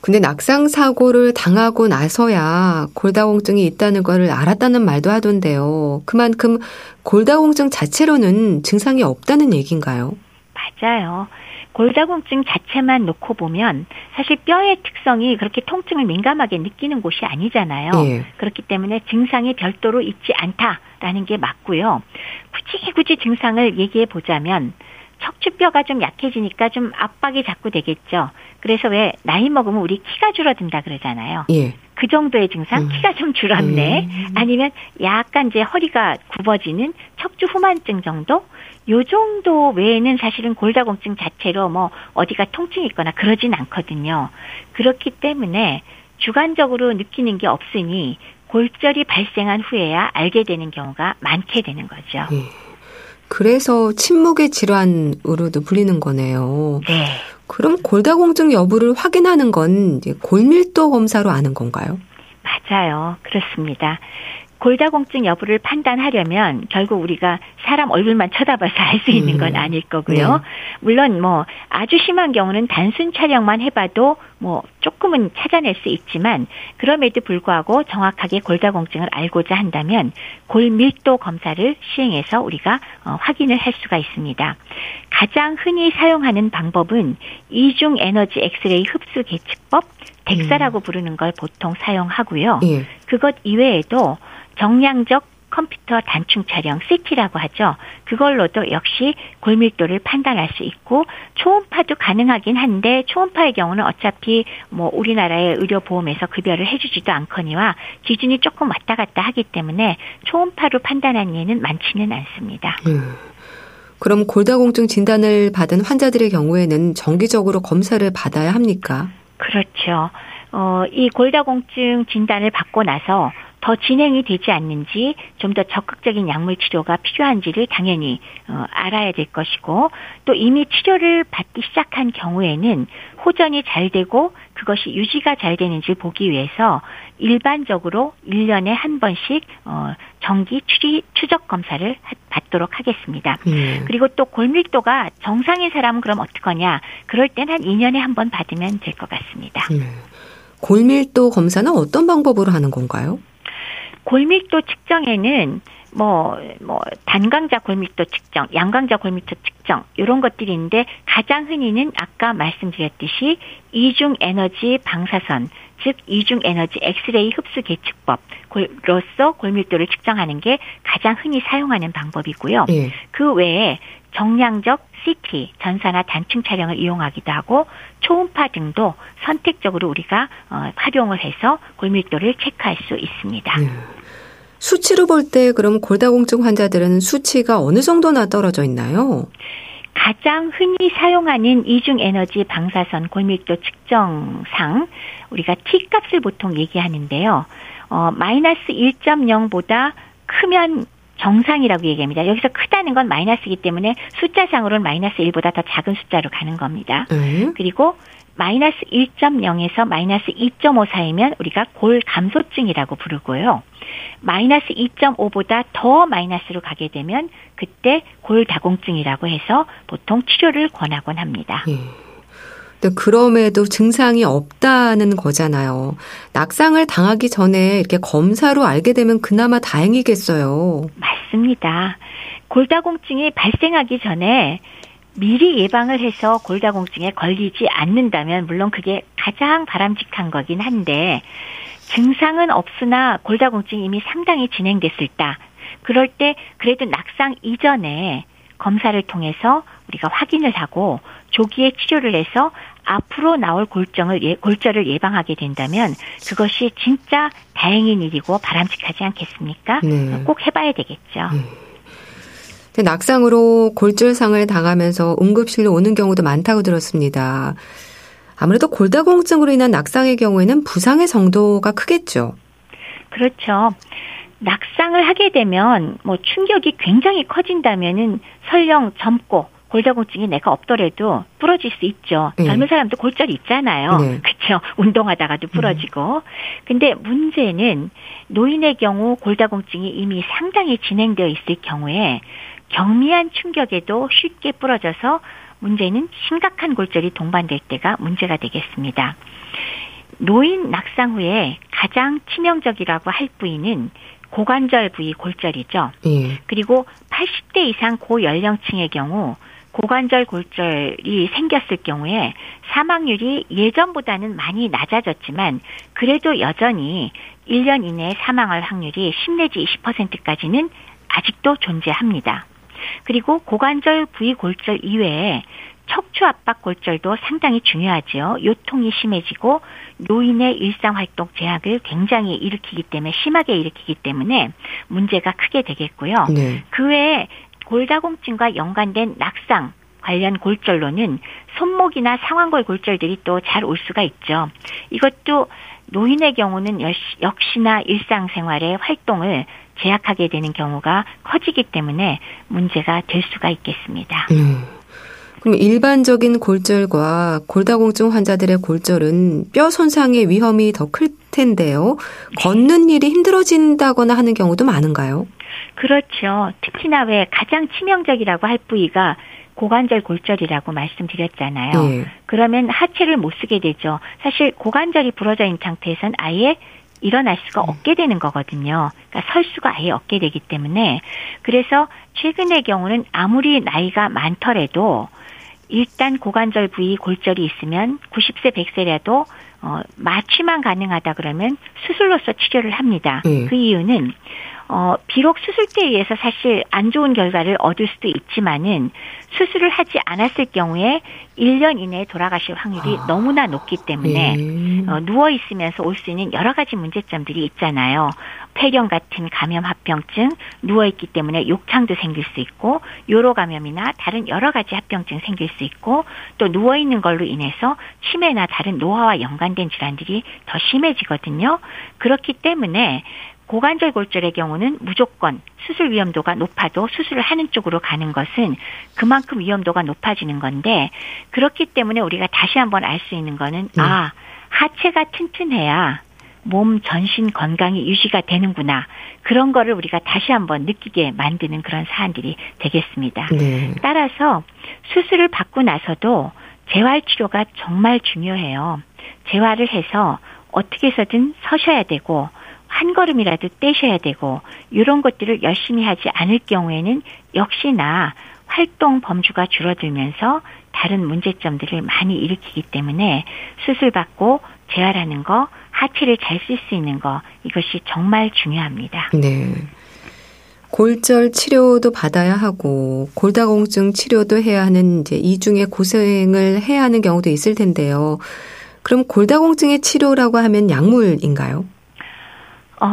근데 낙상 사고를 당하고 나서야 골다공증이 있다는 걸 알았다는 말도 하던데요. 그만큼 골다공증 자체로는 증상이 없다는 얘기인가요? 맞아요. 골다공증 자체만 놓고 보면 사실 뼈의 특성이 그렇게 통증을 민감하게 느끼는 곳이 아니잖아요. 예. 그렇기 때문에 증상이 별도로 있지 않다라는 게 맞고요. 굳이 굳이 증상을 얘기해 보자면 척추뼈가 좀 약해지니까 좀 압박이 자꾸 되겠죠. 그래서 왜 나이 먹으면 우리 키가 줄어든다 그러잖아요. 예. 그 정도의 증상, 음. 키가 좀 줄었네. 음. 아니면 약간 이제 허리가 굽어지는 척추 후만증 정도? 요 정도 외에는 사실은 골다공증 자체로 뭐 어디가 통증이 있거나 그러진 않거든요. 그렇기 때문에 주관적으로 느끼는 게 없으니 골절이 발생한 후에야 알게 되는 경우가 많게 되는 거죠. 예. 그래서 침묵의 질환으로도 불리는 거네요. 네. 그럼 골다공증 여부를 확인하는 건 골밀도 검사로 아는 건가요? 맞아요. 그렇습니다. 골다공증 여부를 판단하려면 결국 우리가 사람 얼굴만 쳐다봐서 알 수 있는 건 음. 아닐 거고요. 네. 물론 뭐 아주 심한 경우는 단순 촬영만 해봐도 뭐 조금은 찾아낼 수 있지만 그럼에도 불구하고 정확하게 골다공증을 알고자 한다면 골밀도 검사를 시행해서 우리가 어, 확인을 할 수가 있습니다. 가장 흔히 사용하는 방법은 이중 에너지 엑스레이 흡수 계측법 덱사라고 음. 부르는 걸 보통 사용하고요. 예. 그것 이외에도 정량적 컴퓨터 단층 촬영 CT라고 하죠. 그걸로도 역시 골밀도를 판단할 수 있고 초음파도 가능하긴 한데 초음파의 경우는 어차피 뭐 우리나라의 의료 보험에서 급여를 해주지도 않거니와 기준이 조금 왔다 갔다 하기 때문에 초음파로 판단한 예는 많지는 않습니다. 음. 그럼 골다공증 진단을 받은 환자들의 경우에는 정기적으로 검사를 받아야 합니까? 그렇죠. 어, 이 골다공증 진단을 받고 나서 더 진행이 되지 않는지 좀 더 적극적인 약물 치료가 필요한지를 당연히 어, 알아야 될 것이고 또 이미 치료를 받기 시작한 경우에는 호전이 잘 되고 그것이 유지가 잘 되는지 보기 위해서 일반적으로 1년에 한 번씩 어, 정기 추리, 추적 검사를 받도록 하겠습니다. 음. 그리고 또 골밀도가 정상인 사람은 그럼 어떡하냐? 그럴 땐 한 2년에 한 번 받으면 될 것 같습니다. 음. 골밀도 검사는 어떤 방법으로 하는 건가요? 골밀도 측정에는 뭐, 뭐, 단강자 골밀도 측정, 양강자 골밀도 측정, 이런 것들이 있는데 가장 흔히는 아까 말씀드렸듯이 이중 에너지 방사선, 즉 이중 에너지 엑스레이 흡수 계측법로서 골밀도를 측정하는 게 가장 흔히 사용하는 방법이고요. 예. 그 외에 정량적 CT, 전사나 단층 촬영을 이용하기도 하고 초음파 등도 선택적으로 우리가 어, 활용을 해서 골밀도를 체크할 수 있습니다. 예. 수치로 볼 때 그럼 골다공증 환자들은 수치가 어느 정도나 떨어져 있나요? 가장 흔히 사용하는 이중 에너지 방사선 골밀도 측정상 우리가 T 값을 보통 얘기하는데요. 어, 마이너스 1.0보다 크면 정상이라고 얘기합니다. 여기서 크다는 건 마이너스이기 때문에 숫자상으로는 마이너스 1보다 더 작은 숫자로 가는 겁니다. 음. 그리고 마이너스 1.0에서 마이너스 2.5 사이면 우리가 골 감소증이라고 부르고요. 마이너스 2.5보다 더 마이너스로 가게 되면 그때 골다공증이라고 해서 보통 치료를 권하곤 합니다. 예. 근데 그럼에도 증상이 없다는 거잖아요. 낙상을 당하기 전에 이렇게 검사로 알게 되면 그나마 다행이겠어요. 맞습니다. 골다공증이 발생하기 전에 미리 예방을 해서 골다공증에 걸리지 않는다면 물론 그게 가장 바람직한 거긴 한데 증상은 없으나 골다공증이 이미 상당히 진행됐을 때 그럴 때 그래도 낙상 이전에 검사를 통해서 우리가 확인을 하고 조기에 치료를 해서 앞으로 나올 골정을 예, 골절을 예방하게 된다면 그것이 진짜 다행인 일이고 바람직하지 않겠습니까? 네. 꼭 해봐야 되겠죠. 네. 낙상으로 골절상을 당하면서 응급실로 오는 경우도 많다고 들었습니다. 아무래도 골다공증으로 인한 낙상의 경우에는 부상의 정도가 크겠죠. 그렇죠. 낙상을 하게 되면 뭐 충격이 굉장히 커진다면은 설령 젊고 골다공증이 내가 없더라도 부러질 수 있죠. 네. 젊은 사람도 골절 있잖아요. 네. 그렇죠. 운동하다가도 부러지고. 음. 근데 문제는 노인의 경우 골다공증이 이미 상당히 진행되어 있을 경우에 경미한 충격에도 쉽게 부러져서 문제는 심각한 골절이 동반될 때가 문제가 되겠습니다. 노인 낙상 후에 가장 치명적이라고 할 부위는 고관절 부위 골절이죠. 예. 그리고 80대 이상 고연령층의 경우 고관절 골절이 생겼을 경우에 사망률이 예전보다는 많이 낮아졌지만 그래도 여전히 1년 이내에 사망할 확률이 10 내지 20%까지는 아직도 존재합니다. 그리고 고관절 부위 골절 이외에 척추 압박 골절도 상당히 중요하죠. 요통이 심해지고 노인의 일상 활동 제약을 굉장히 일으키기 때문에 심하게 일으키기 때문에 문제가 크게 되겠고요. 네. 그 외에 골다공증과 연관된 낙상 관련 골절로는 손목이나 상완골 골절들이 또 잘 올 수가 있죠. 이것도 노인의 경우는 역시나 일상생활의 활동을 제약하게 되는 경우가 커지기 때문에 문제가 될 수가 있겠습니다. 음. 그럼 일반적인 골절과 골다공증 환자들의 골절은 뼈 손상의 위험이 더 클 텐데요. 걷는 일이 힘들어진다거나 하는 경우도 많은가요? 그렇죠. 특히나 왜 가장 치명적이라고 할 부위가 고관절 골절이라고 말씀드렸잖아요. 네. 그러면 하체를 못 쓰게 되죠. 사실 고관절이 부러져 있는 상태에선 아예 일어날 수가 음. 없게 되는 거거든요. 그러니까 설 수가 아예 없게 되기 때문에 그래서 최근의 경우는 아무리 나이가 많더라도 일단 고관절 부위 골절이 있으면 90세 100세라도 어 마취만 가능하다 그러면 수술로서 치료를 합니다. 네. 그 이유는 어, 비록 수술대에 의해서 사실 안 좋은 결과를 얻을 수도 있지만은 수술을 하지 않았을 경우에 1년 이내에 돌아가실 확률이 아. 너무나 높기 때문에 예. 어, 누워 있으면서 올 수 있는 여러 가지 문제점들이 있잖아요. 폐경 같은 감염 합병증, 누워 있기 때문에 욕창도 생길 수 있고 요로 감염이나 다른 여러 가지 합병증 생길 수 있고 또 누워 있는 걸로 인해서 치매나 다른 노화와 연관된 질환들이 더 심해지거든요. 그렇기 때문에 고관절 골절의 경우는 무조건 수술 위험도가 높아도 수술을 하는 쪽으로 가는 것은 그만큼 위험도가 높아지는 건데 그렇기 때문에 우리가 다시 한번 알 수 있는 거는 네. 아 하체가 튼튼해야 몸 전신 건강이 유지가 되는구나 그런 거를 우리가 다시 한번 느끼게 만드는 그런 사안들이 되겠습니다. 네. 따라서 수술을 받고 나서도 재활 치료가 정말 중요해요. 재활을 해서 어떻게 해서든 서셔야 되고 한 걸음이라도 떼셔야 되고 이런 것들을 열심히 하지 않을 경우에는 역시나 활동 범주가 줄어들면서 다른 문제점들을 많이 일으키기 때문에 수술 받고 재활하는 거, 하체를 잘 쓸 수 있는 거 이것이 정말 중요합니다. 네. 골절 치료도 받아야 하고 골다공증 치료도 해야 하는 이제 이중의 고생을 해야 하는 경우도 있을 텐데요. 그럼 골다공증의 치료라고 하면 약물인가요? 어,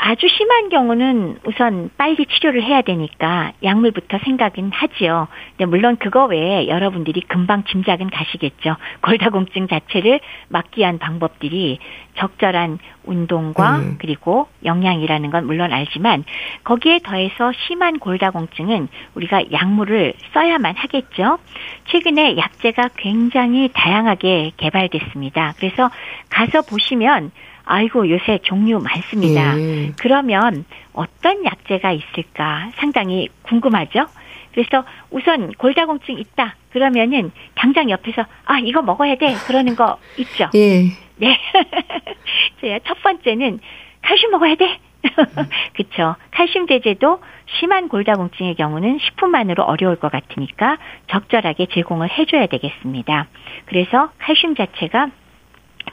아주 심한 경우는 우선 빨리 치료를 해야 되니까 약물부터 생각은 하지요. 근데 물론 그거 외에 여러분들이 금방 짐작은 가시겠죠. 골다공증 자체를 막기 위한 방법들이 적절한 운동과 음. 그리고 영양이라는 건 물론 알지만 거기에 더해서 심한 골다공증은 우리가 약물을 써야만 하겠죠. 최근에 약제가 굉장히 다양하게 개발됐습니다. 그래서 가서 보시면 아이고 요새 종류 많습니다. 예. 그러면 어떤 약제가 있을까 상당히 궁금하죠? 그래서 우선 골다공증 있다. 그러면은 당장 옆에서 아 이거 먹어야 돼. 그러는 거 있죠. 예. 네. 제가 첫 번째는 칼슘 먹어야 돼. 그쵸. 칼슘 대제도 심한 골다공증의 경우는 식품만으로 어려울 것 같으니까 적절하게 제공을 해줘야 되겠습니다. 그래서 칼슘 자체가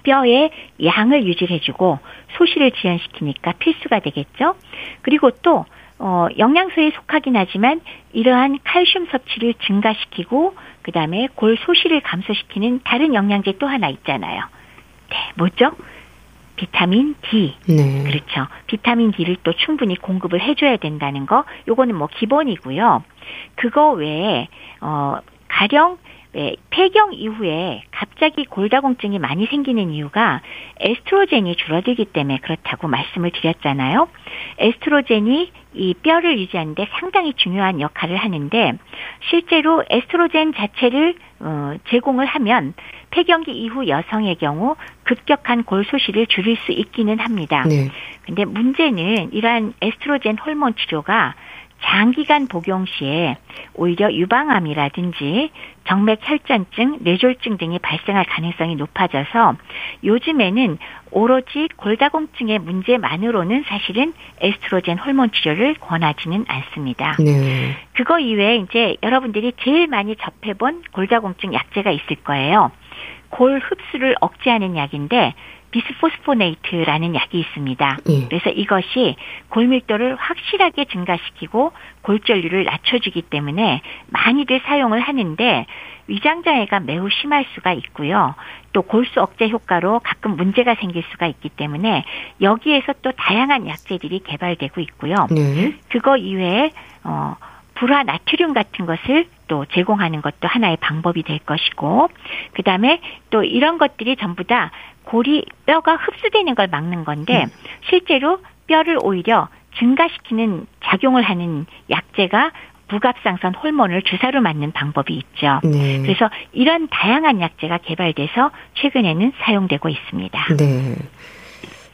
뼈의 양을 유지해주고 소실을 지연시키니까 필수가 되겠죠. 그리고 또 어, 영양소에 속하긴 하지만 이러한 칼슘 섭취를 증가시키고 그 다음에 골 소실을 감소시키는 다른 영양제 또 하나 있잖아요. 네, 뭐죠? 비타민 D. 네. 그렇죠. 비타민 D를 또 충분히 공급을 해줘야 된다는 거, 요거는 뭐 기본이고요. 그거 외에, 어, 가령 네, 폐경 이후에 갑자기 골다공증이 많이 생기는 이유가 에스트로겐이 줄어들기 때문에 그렇다고 말씀을 드렸잖아요. 에스트로겐이 이 뼈를 유지하는데 상당히 중요한 역할을 하는데 실제로 에스트로겐 자체를 어, 제공을 하면 폐경기 이후 여성의 경우 급격한 골소실을 줄일 수 있기는 합니다. 네. 근데 문제는 이러한 에스트로겐 호르몬 치료가 장기간 복용 시에 오히려 유방암이라든지 정맥 혈전증, 뇌졸중 등이 발생할 가능성이 높아져서 요즘에는 오로지 골다공증의 문제만으로는 사실은 에스트로겐 호르몬 치료를 권하지는 않습니다. 네. 그거 이외에 이제 여러분들이 제일 많이 접해본 골다공증 약제가 있을 거예요. 골 흡수를 억제하는 약인데 비스포스포네이트라는 약이 있습니다. 예. 그래서 이것이 골밀도를 확실하게 증가시키고 골절률을 낮춰주기 때문에 많이들 사용을 하는데 위장장애가 매우 심할 수가 있고요. 또 골수 억제 효과로 가끔 문제가 생길 수가 있기 때문에 여기에서 또 다양한 약제들이 개발되고 있고요. 네. 그거 이외에 어 불화 나트륨 같은 것을 또 제공하는 것도 하나의 방법이 될 것이고 그 다음에 또 이런 것들이 전부 다 골이 뼈가 흡수되는 걸 막는 건데 음. 실제로 뼈를 오히려 증가시키는 작용을 하는 약제가 부갑상선 호르몬을 주사로 맞는 방법이 있죠. 네. 그래서 이런 다양한 약제가 개발돼서 최근에는 사용되고 있습니다. 네.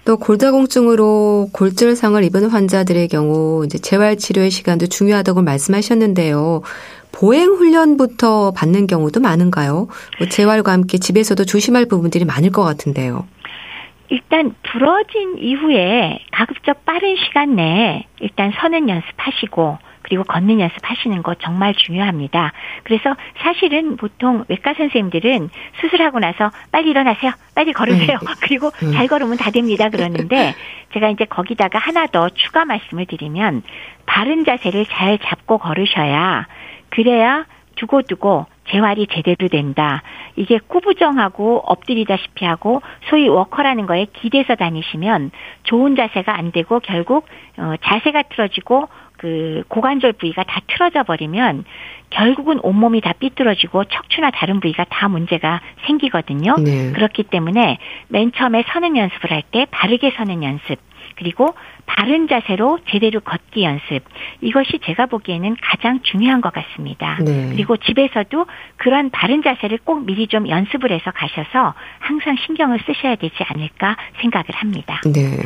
또 골다공증으로 골절상을 입은 환자들의 경우 이제 재활 치료의 시간도 중요하다고 말씀하셨는데요. 보행 훈련부터 받는 경우도 많은가요? 뭐 재활과 함께 집에서도 조심할 부분들이 많을 것 같은데요. 일단 부러진 이후에 가급적 빠른 시간 내에 일단 서는 연습하시고 그리고 걷는 연습하시는 거 정말 중요합니다. 그래서 사실은 보통 외과 선생님들은 수술하고 나서 빨리 일어나세요. 빨리 걸으세요. 네. 그리고 네. 잘 걸으면 다 됩니다. 그러는데 제가 이제 거기다가 하나 더 추가 말씀을 드리면 바른 자세를 잘 잡고 걸으셔야 그래야 두고두고 재활이 제대로 된다. 이게 꾸부정하고 엎드리다시피 하고 소위 워커라는 거에 기대서 다니시면 좋은 자세가 안 되고 결국 어, 자세가 틀어지고 그 고관절 부위가 다 틀어져 버리면 결국은 온몸이 다 삐뚤어지고 척추나 다른 부위가 다 문제가 생기거든요. 네. 그렇기 때문에 맨 처음에 서는 연습을 할 때 바르게 서는 연습 그리고 바른 자세로 제대로 걷기 연습 이것이 제가 보기에는 가장 중요한 것 같습니다. 네. 그리고 집에서도 그런 바른 자세를 꼭 미리 좀 연습을 해서 가셔서 항상 신경을 쓰셔야 되지 않을까 생각을 합니다. 네.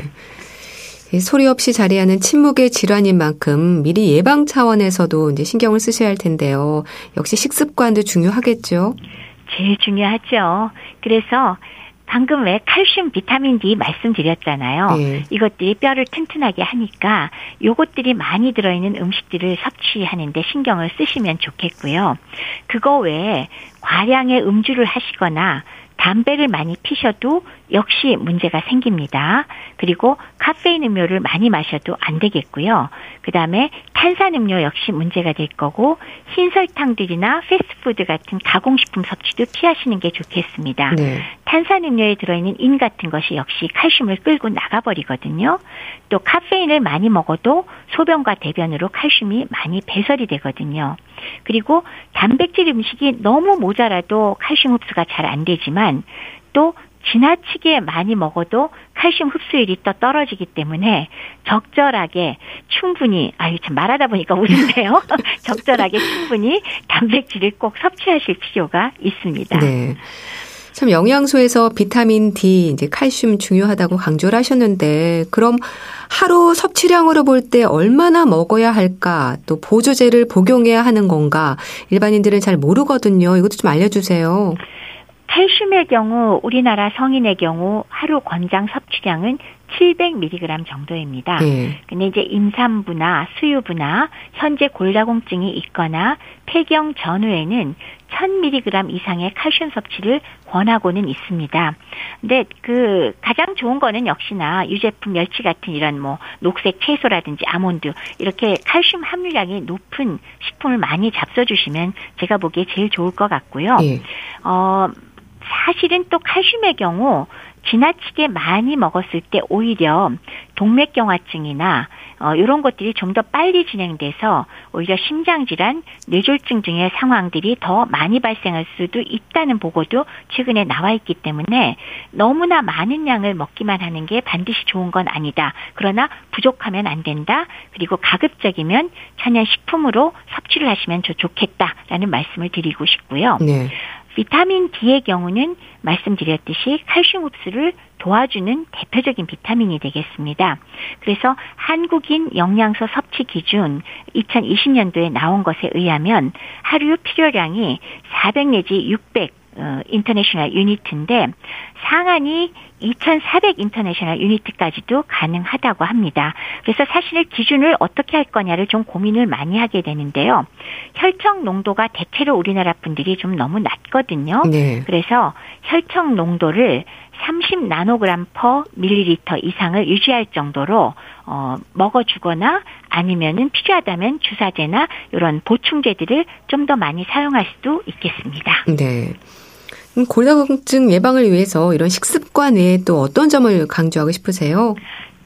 소리 없이 자리하는 침묵의 질환인 만큼 미리 예방 차원에서도 이제 신경을 쓰셔야 할 텐데요. 역시 식습관도 중요하겠죠. 제일 중요하죠. 그래서 방금 왜 칼슘, 비타민 D 말씀드렸잖아요. 네. 이것들이 뼈를 튼튼하게 하니까 요것들이 많이 들어있는 음식들을 섭취하는데 신경을 쓰시면 좋겠고요. 그거 외에 과량의 음주를 하시거나 담배를 많이 피셔도 역시 문제가 생깁니다. 그리고 카페인 음료를 많이 마셔도 안 되겠고요. 그 다음에 탄산 음료 역시 문제가 될 거고 흰설탕들이나 패스트푸드 같은 가공식품 섭취도 피하시는 게 좋겠습니다. 네. 탄산 음료에 들어있는 인 같은 것이 역시 칼슘을 끌고 나가버리거든요. 또 카페인을 많이 먹어도 소변과 대변으로 칼슘이 많이 배설이 되거든요. 그리고 단백질 음식이 너무 모자라도 칼슘 흡수가 잘 안 되지만 또 지나치게 많이 먹어도 칼슘 흡수율이 또 떨어지기 때문에 적절하게 충분히 아유 참 말하다 보니까 웃는데요. 적절하게 충분히 단백질을 꼭 섭취하실 필요가 있습니다. 네. 참 영양소에서 비타민 D, 이제 칼슘 중요하다고 강조를 하셨는데 그럼 하루 섭취량으로 볼 때 얼마나 먹어야 할까? 또 보조제를 복용해야 하는 건가? 일반인들은 잘 모르거든요. 이것도 좀 알려 주세요. 칼슘의 경우 우리나라 성인의 경우 하루 권장 섭취량은 700mg 정도입니다. 네. 근데 이제 임산부나 수유부나 현재 골다공증이 있거나 폐경 전후에는 1000mg 이상의 칼슘 섭취를 권하고는 있습니다. 근데 그 가장 좋은 거는 역시나 유제품 멸치 같은 이런 뭐 녹색 채소라든지 아몬드 이렇게 칼슘 함유량이 높은 식품을 많이 잡숴 주시면 제가 보기에 제일 좋을 것 같고요. 네. 어 사실은 또 칼슘의 경우 지나치게 많이 먹었을 때 오히려 동맥경화증이나 어, 이런 것들이 좀 더 빨리 진행돼서 오히려 심장질환, 뇌졸중 등의 상황들이 더 많이 발생할 수도 있다는 보고도 최근에 나와 있기 때문에 너무나 많은 양을 먹기만 하는 게 반드시 좋은 건 아니다. 그러나 부족하면 안 된다. 그리고 가급적이면 천연 식품으로 섭취를 하시면 좋겠다라는 말씀을 드리고 싶고요. 네. 비타민 D의 경우는 말씀드렸듯이 칼슘 흡수를 도와주는 대표적인 비타민이 되겠습니다. 그래서 한국인 영양소 섭취 기준 2020년도에 나온 것에 의하면 하루 필요량이 400 내지 600 어, 인터내셔널 유니트인데 상한이 2,400 international unit까지도 가능하다고 합니다. 그래서 사실 기준을 어떻게 할 거냐를 좀 고민을 많이 하게 되는데요. 혈청 농도가 대체로 우리나라 분들이 좀 너무 낮거든요. 네. 그래서 혈청 농도를 30 나노그램 per 밀리리터 이상을 유지할 정도로 어, 먹어주거나 아니면은 필요하다면 주사제나 이런 보충제들을 좀 더 많이 사용할 수도 있겠습니다. 네. 골다공증 예방을 위해서 이런 식습관 외에 또 어떤 점을 강조하고 싶으세요?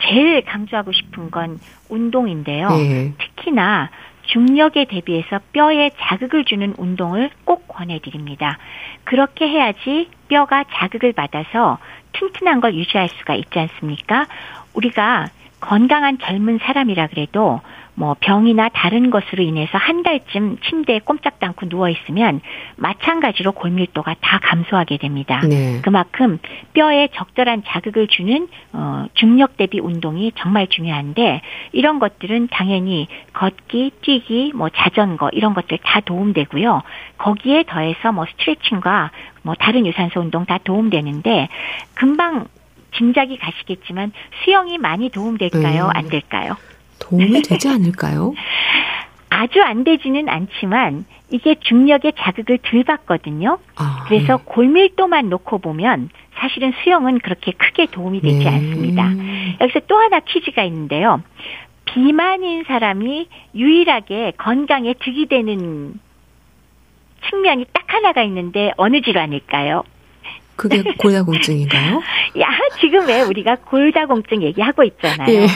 제일 강조하고 싶은 건 운동인데요. 네. 특히나 중력에 대비해서 뼈에 자극을 주는 운동을 꼭 권해드립니다. 그렇게 해야지 뼈가 자극을 받아서 튼튼한 걸 유지할 수가 있지 않습니까? 우리가 건강한 젊은 사람이라 그래도 뭐 병이나 다른 것으로 인해서 한 달쯤 침대에 꼼짝도 않고 누워 있으면 마찬가지로 골밀도가 다 감소하게 됩니다. 네. 그만큼 뼈에 적절한 자극을 주는 어, 중력 대비 운동이 정말 중요한데 이런 것들은 당연히 걷기, 뛰기, 뭐 자전거 이런 것들 다 도움되고요. 거기에 더해서 뭐 스트레칭과 뭐 다른 유산소 운동 다 도움되는데 금방 짐작이 가시겠지만 수영이 많이 도움될까요? 음. 안 될까요? 도움이 되지 않을까요? 아주 안 되지는 않지만 이게 중력의 자극을 덜 받거든요. 아, 그래서 네. 골밀도만 놓고 보면 사실은 수영은 그렇게 크게 도움이 되지 네. 않습니다. 여기서 또 하나 퀴즈가 있는데요. 비만인 사람이 유일하게 건강에 득이 되는 측면이 딱 하나가 있는데 어느 질환일까요? 그게 골다공증인가요? 야, 지금 왜 우리가 골다공증 얘기하고 있잖아요. 예.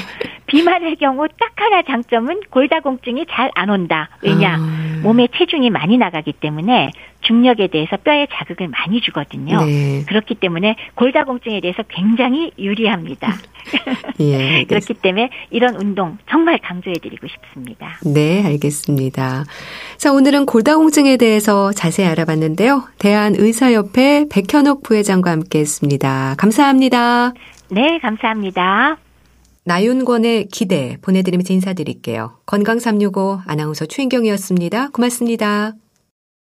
비만의 경우 딱 하나 장점은 골다공증이 잘 안 온다. 왜냐? 아. 몸에 체중이 많이 나가기 때문에 중력에 대해서 뼈에 자극을 많이 주거든요. 네. 그렇기 때문에 골다공증에 대해서 굉장히 유리합니다. 예, 그렇기 때문에 이런 운동 정말 강조해드리고 싶습니다. 네, 알겠습니다. 자, 오늘은 골다공증에 대해서 자세히 알아봤는데요. 대한의사협회 백현옥 부회장과 함께했습니다. 감사합니다. 네, 감사합니다. 나윤권의 기대 보내드리면서 인사드릴게요. 건강365 아나운서 최인경이었습니다. 고맙습니다.